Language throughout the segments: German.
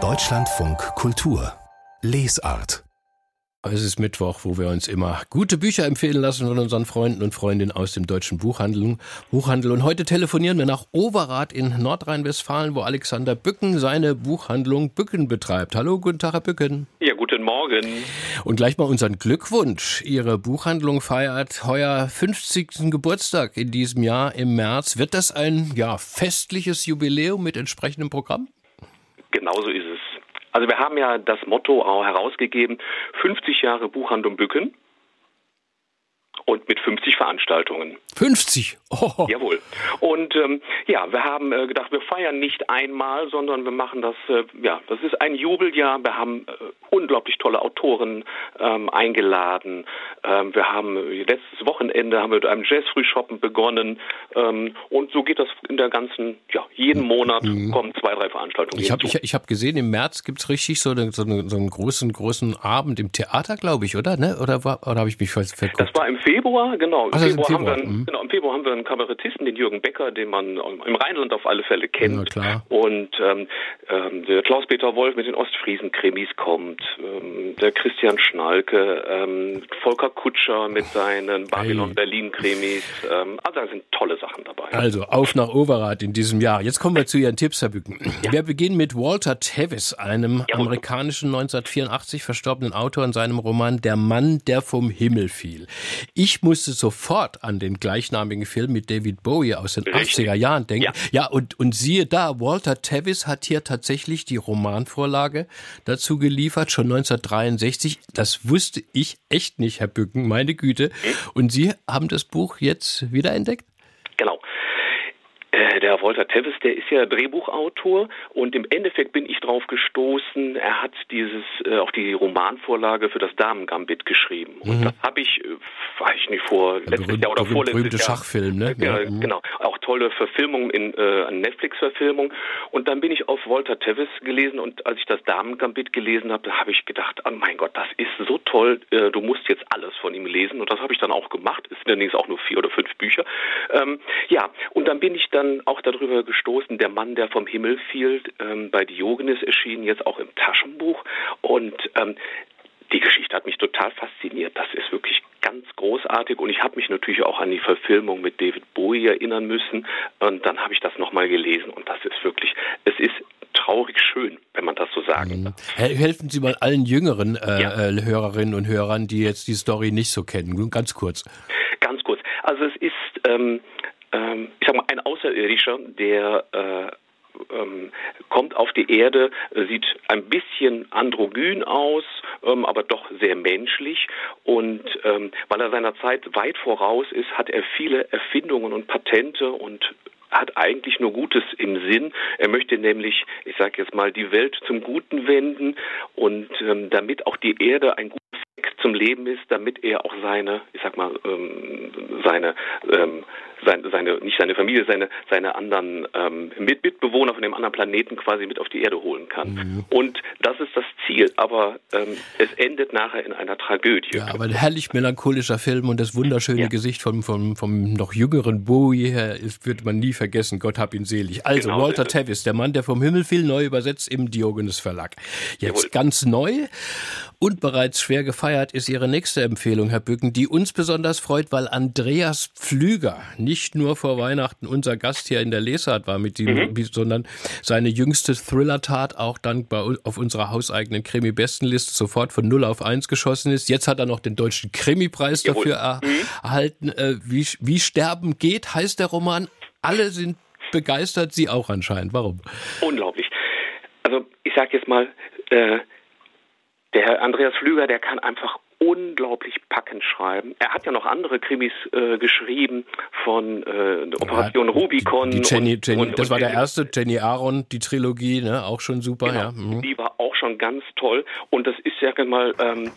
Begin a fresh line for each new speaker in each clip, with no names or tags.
Deutschlandfunk Kultur Lesart
es ist Mittwoch, wo wir uns immer gute Bücher empfehlen lassen von unseren Freunden und Freundinnen aus dem deutschen Buchhandel. Buchhandel. Und heute telefonieren wir nach Overath in Nordrhein-Westfalen, wo Alexander Bücken seine Buchhandlung Bücken betreibt. Hallo, guten Tag, Herr Bücken.
Ja, guten Morgen.
Und gleich mal unseren Glückwunsch. Ihre Buchhandlung feiert heuer 50. Geburtstag in diesem Jahr im März. Wird das ein ja, festliches Jubiläum mit entsprechendem Programm?
Genauso ist es. Also wir haben ja das Motto auch herausgegeben, 50 Jahre Buchhandlung Bücken und mit 50 Veranstaltungen.
50?
Oh. Jawohl. Und ähm, ja, wir haben äh, gedacht, wir feiern nicht einmal, sondern wir machen das, äh, ja, das ist ein Jubeljahr. Wir haben äh, unglaublich tolle Autoren ähm, eingeladen. Ähm, wir haben äh, letztes Wochenende haben wir mit einem Jazz-Frühshoppen begonnen. Ähm, und so geht das in der ganzen, ja, jeden Monat mhm. kommen zwei, drei Veranstaltungen.
Ich habe ich, ich hab gesehen, im März gibt es richtig so, eine, so, eine, so, einen großen, großen Abend im Theater, glaube ich, oder? Ne? Oder, oder habe ich mich verguckt?
Das war im Februar. Genau. Im, Februar, Februar, Haben wir einen, mhm. genau, Im Februar haben wir einen Kabarettisten, den Jürgen Becker, den man im Rheinland auf alle Fälle kennt. Ja. Und ähm, ähm, der Klaus-Peter Wolf mit den Ostfriesen-Krimis kommt, ähm, der Christian Schnalke, ähm, Volker Kutscher mit seinen Babylon-Berlin-Krimis. Ähm, also da sind tolle Sachen dabei.
Also auf nach Overath in diesem Jahr. Jetzt kommen wir zu Ihren Tipps, Herr Bücken. Ja. Wir beginnen mit Walter Tevis, einem ja. amerikanischen 1984 verstorbenen Autor in seinem Roman Der Mann, der vom Himmel fiel. Ich ich musste sofort an den gleichnamigen Film mit David Bowie aus den Richtig. 80er Jahren denken. Ja, ja und, und siehe da, Walter Tevis hat hier tatsächlich die Romanvorlage dazu geliefert, schon 1963. Das wusste ich echt nicht, Herr Bücken, meine Güte. Und Sie haben das Buch jetzt wiederentdeckt?
Äh, der Walter Tevis, der ist ja Drehbuchautor und im Endeffekt bin ich drauf gestoßen, er hat dieses äh, auch die Romanvorlage für das Damen-Gambit geschrieben. Und mhm. das habe ich, äh, weiß ich nicht, vor
letztes berühmt, Jahr oder vorletztes berühmte Jahr. Schachfilm, ne?
Ja, ja, mhm. Genau. Auch tolle Verfilmung in äh, Netflix-Verfilmung. Und dann bin ich auf Walter Tevis gelesen und als ich das Damen-Gambit gelesen habe, habe ich gedacht, oh mein Gott, das ist so toll, äh, du musst jetzt alles von ihm lesen. Und das habe ich dann auch gemacht. Es sind allerdings auch nur vier oder fünf Bücher. Ähm, ja, und dann bin ich dann auch darüber gestoßen, der Mann, der vom Himmel fiel, ähm, bei Diogenes erschienen, jetzt auch im Taschenbuch. Und ähm, die Geschichte hat mich total fasziniert. Das ist wirklich ganz großartig und ich habe mich natürlich auch an die Verfilmung mit David Bowie erinnern müssen und dann habe ich das nochmal gelesen und das ist wirklich, es ist traurig schön, wenn man das so sagen
mhm. Helfen Sie mal allen jüngeren äh, ja. Äh, Hörerinnen und Hörern, die jetzt die Story nicht so kennen, ganz kurz.
Ganz kurz. Also es ist ähm, ähm, ich sag mal, Außerirdischer, der äh, ähm, kommt auf die Erde, sieht ein bisschen androgyn aus, ähm, aber doch sehr menschlich. Und ähm, weil er seiner Zeit weit voraus ist, hat er viele Erfindungen und Patente und hat eigentlich nur Gutes im Sinn. Er möchte nämlich, ich sage jetzt mal, die Welt zum Guten wenden und ähm, damit auch die Erde ein gutes zum Leben ist, damit er auch seine, ich sag mal, ähm, seine ähm, seine, seine, nicht seine Familie, seine, seine anderen ähm, Mit Mitbewohner von dem anderen Planeten quasi mit auf die Erde holen kann. Mhm. Und das ist das Ziel, aber ähm, es endet nachher in einer Tragödie.
Ja, aber ein herrlich melancholischer Film und das wunderschöne ja. Gesicht vom, vom, vom noch jüngeren Bowie her ist, wird man nie vergessen. Gott hab ihn selig. Also genau, Walter Tevis, der Mann, der vom Himmel fiel, neu übersetzt im Diogenes Verlag. Jetzt Jawohl. ganz neu und bereits schwer gefeiert ist Ihre nächste Empfehlung, Herr Bücken, die uns besonders freut, weil Andreas Pflüger nicht nur vor Weihnachten unser Gast hier in der Lesart war, mit ihm, mhm. sondern seine jüngste Thriller-Tat auch dann bei, auf unserer hauseigenen Krimi-Bestenliste sofort von 0 auf 1 geschossen ist. Jetzt hat er noch den deutschen Krimi-Preis dafür er, mhm. erhalten. Äh, wie, wie Sterben geht, heißt der Roman. Alle sind begeistert, Sie auch anscheinend. Warum?
Unglaublich. Also ich sage jetzt mal, äh, der Herr Andreas Flüger, der kann einfach unglaublich packend schreiben. Er hat ja noch andere Krimis äh, geschrieben von äh, Operation ja, Rubicon.
Die Jenny, und, Jenny, und, das und war der erste, Jenny Aaron, die Trilogie, ne, auch schon super. Genau, ja.
Mhm. Die war auch schon ganz toll. Und das ist ja mal ähm,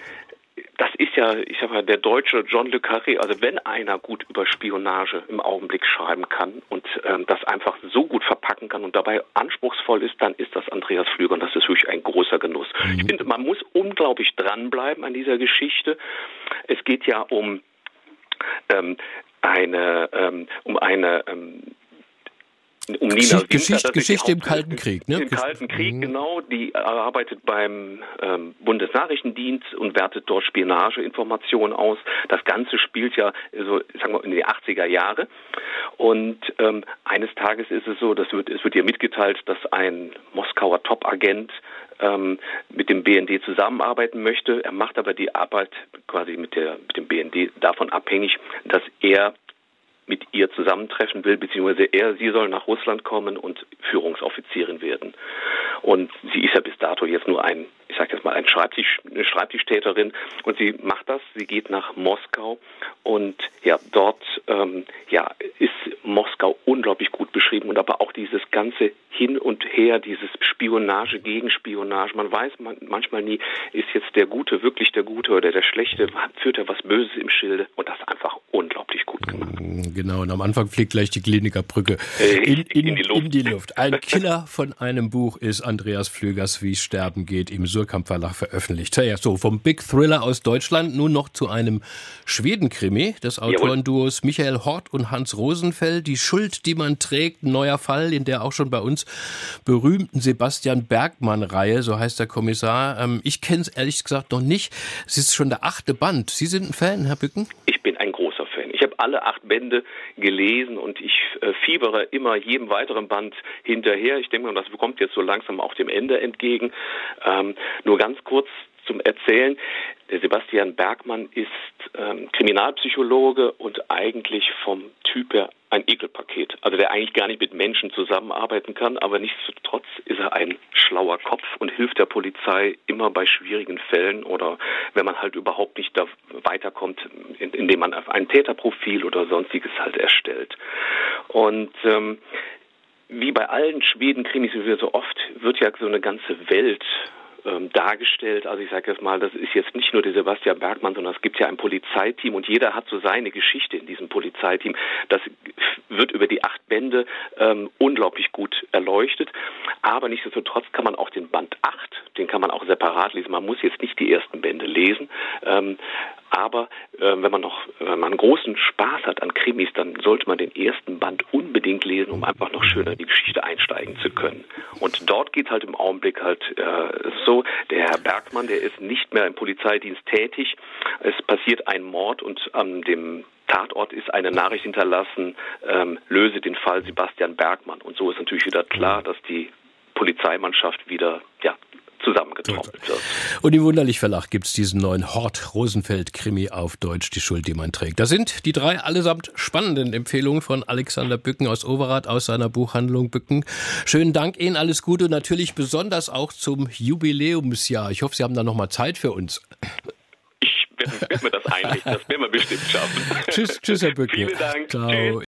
das ist ja, ich sag mal, der deutsche John Le Carré. Also wenn einer gut über Spionage im Augenblick schreiben kann und ähm, das einfach so gut verpacken kann und dabei anspruchsvoll ist, dann ist das Andreas Flüger und das ist wirklich ein großer Genuss. Mhm. Ich finde, man muss unglaublich dranbleiben an dieser Geschichte. Es geht ja um ähm, eine, ähm, um eine ähm, um Nina
Geschichte, Winter, Geschichte im Kalten Krieg,
ne? Im Kalten Krieg, mhm. genau. Die arbeitet beim ähm, Bundesnachrichtendienst und wertet dort Spionageinformationen aus. Das Ganze spielt ja so, sagen wir, in die 80er Jahre. Und ähm, eines Tages ist es so, dass wird, es wird ihr mitgeteilt, dass ein Moskauer Top-Agent ähm, mit dem BND zusammenarbeiten möchte. Er macht aber die Arbeit quasi mit, der, mit dem BND davon abhängig, dass er mit ihr zusammentreffen will, beziehungsweise er, sie soll nach Russland kommen und Führungsoffizierin werden. Und sie ist ja bis dato jetzt nur ein, ich sage jetzt mal, ein Schreibtisch, eine Schreibtischtäterin und sie macht das, sie geht nach Moskau und ja, dort ähm, ja, ist Moskau unglaublich gut beschrieben und aber auch dieses ganze Hin und Her, dieses Spionage, Gegenspionage. Man weiß man, manchmal nie, ist jetzt der Gute wirklich der Gute oder der Schlechte, führt er was Böses im Schilde und das einfach unglaublich gut gemacht.
Genau, und am Anfang fliegt gleich die Kliniker Brücke in, in, in, die in, die Luft. Ein Killer von einem Buch ist Andreas Flügers, wie es sterben geht, im Surkamp Verlag veröffentlicht. Ja, so, vom Big Thriller aus Deutschland nun noch zu einem Schwedenkrimi des Autorenduos Michael Hort und Hans Rosenfeld. Die Schuld, die man trägt, ein neuer Fall in der auch schon bei uns berühmten Sebastian Bergmann-Reihe, so heißt der Kommissar. Ähm, ich kenne es ehrlich gesagt noch nicht. Es ist schon der achte Band. Sie sind ein Fan, Herr Bücken?
Ich bin ein großer Fan. Ich habe alle acht Bände gelesen und ich äh, fiebere immer jedem weiteren Band hinterher. Ich denke mal, das kommt jetzt so langsam auch dem Ende entgegen. Ähm, nur ganz kurz zum Erzählen. Der Sebastian Bergmann ist ähm, Kriminalpsychologe und eigentlich vom Typ her ein Ekelpaket. Also der eigentlich gar nicht mit Menschen zusammenarbeiten kann, aber nichtsdestotrotz ist er ein schlauer Kopf und hilft der Polizei immer bei schwierigen Fällen oder wenn man halt überhaupt nicht da weiterkommt, indem man ein Täterprofil oder sonstiges halt erstellt. Und ähm, wie bei allen Schweden-Krimis, wie wir so oft, wird ja so eine ganze Welt ähm, dargestellt. Also ich sage jetzt mal, das ist jetzt nicht nur der Sebastian Bergmann, sondern es gibt ja ein Polizeiteam und jeder hat so seine Geschichte in diesem Polizeiteam. Das wird über die acht Bände ähm, unglaublich gut erleuchtet. Aber nichtsdestotrotz kann man auch den Band 8, den kann man auch separat lesen. Man muss jetzt nicht die ersten Bände lesen. Ähm, aber äh, wenn man noch, wenn man großen Spaß hat an Krimis, dann sollte man den ersten Band unbedingt lesen, um einfach noch schöner in die Geschichte einsteigen zu können. Und dort geht halt im Augenblick halt äh, so, der Herr Bergmann, der ist nicht mehr im Polizeidienst tätig. Es passiert ein Mord und an dem Tatort ist eine Nachricht hinterlassen, ähm, löse den Fall Sebastian Bergmann. Und so ist natürlich wieder klar, dass die Polizeimannschaft wieder ja, zusammengetrommelt wird.
Und im Wunderlich Verlag gibt es diesen neuen Hort-Rosenfeld-Krimi auf Deutsch, Die Schuld, die man trägt. Da sind die drei allesamt spannenden Empfehlungen von Alexander Bücken aus Overath aus seiner Buchhandlung Bücken. Schönen Dank Ihnen, alles Gute und natürlich besonders auch zum Jubiläumsjahr. Ich hoffe, Sie haben da noch mal Zeit für uns.
Ich werde mir das einrichten, das werden wir bestimmt schaffen.
tschüss, tschüss, Herr Bücken.
Vielen Dank. Ciao. Tschüss.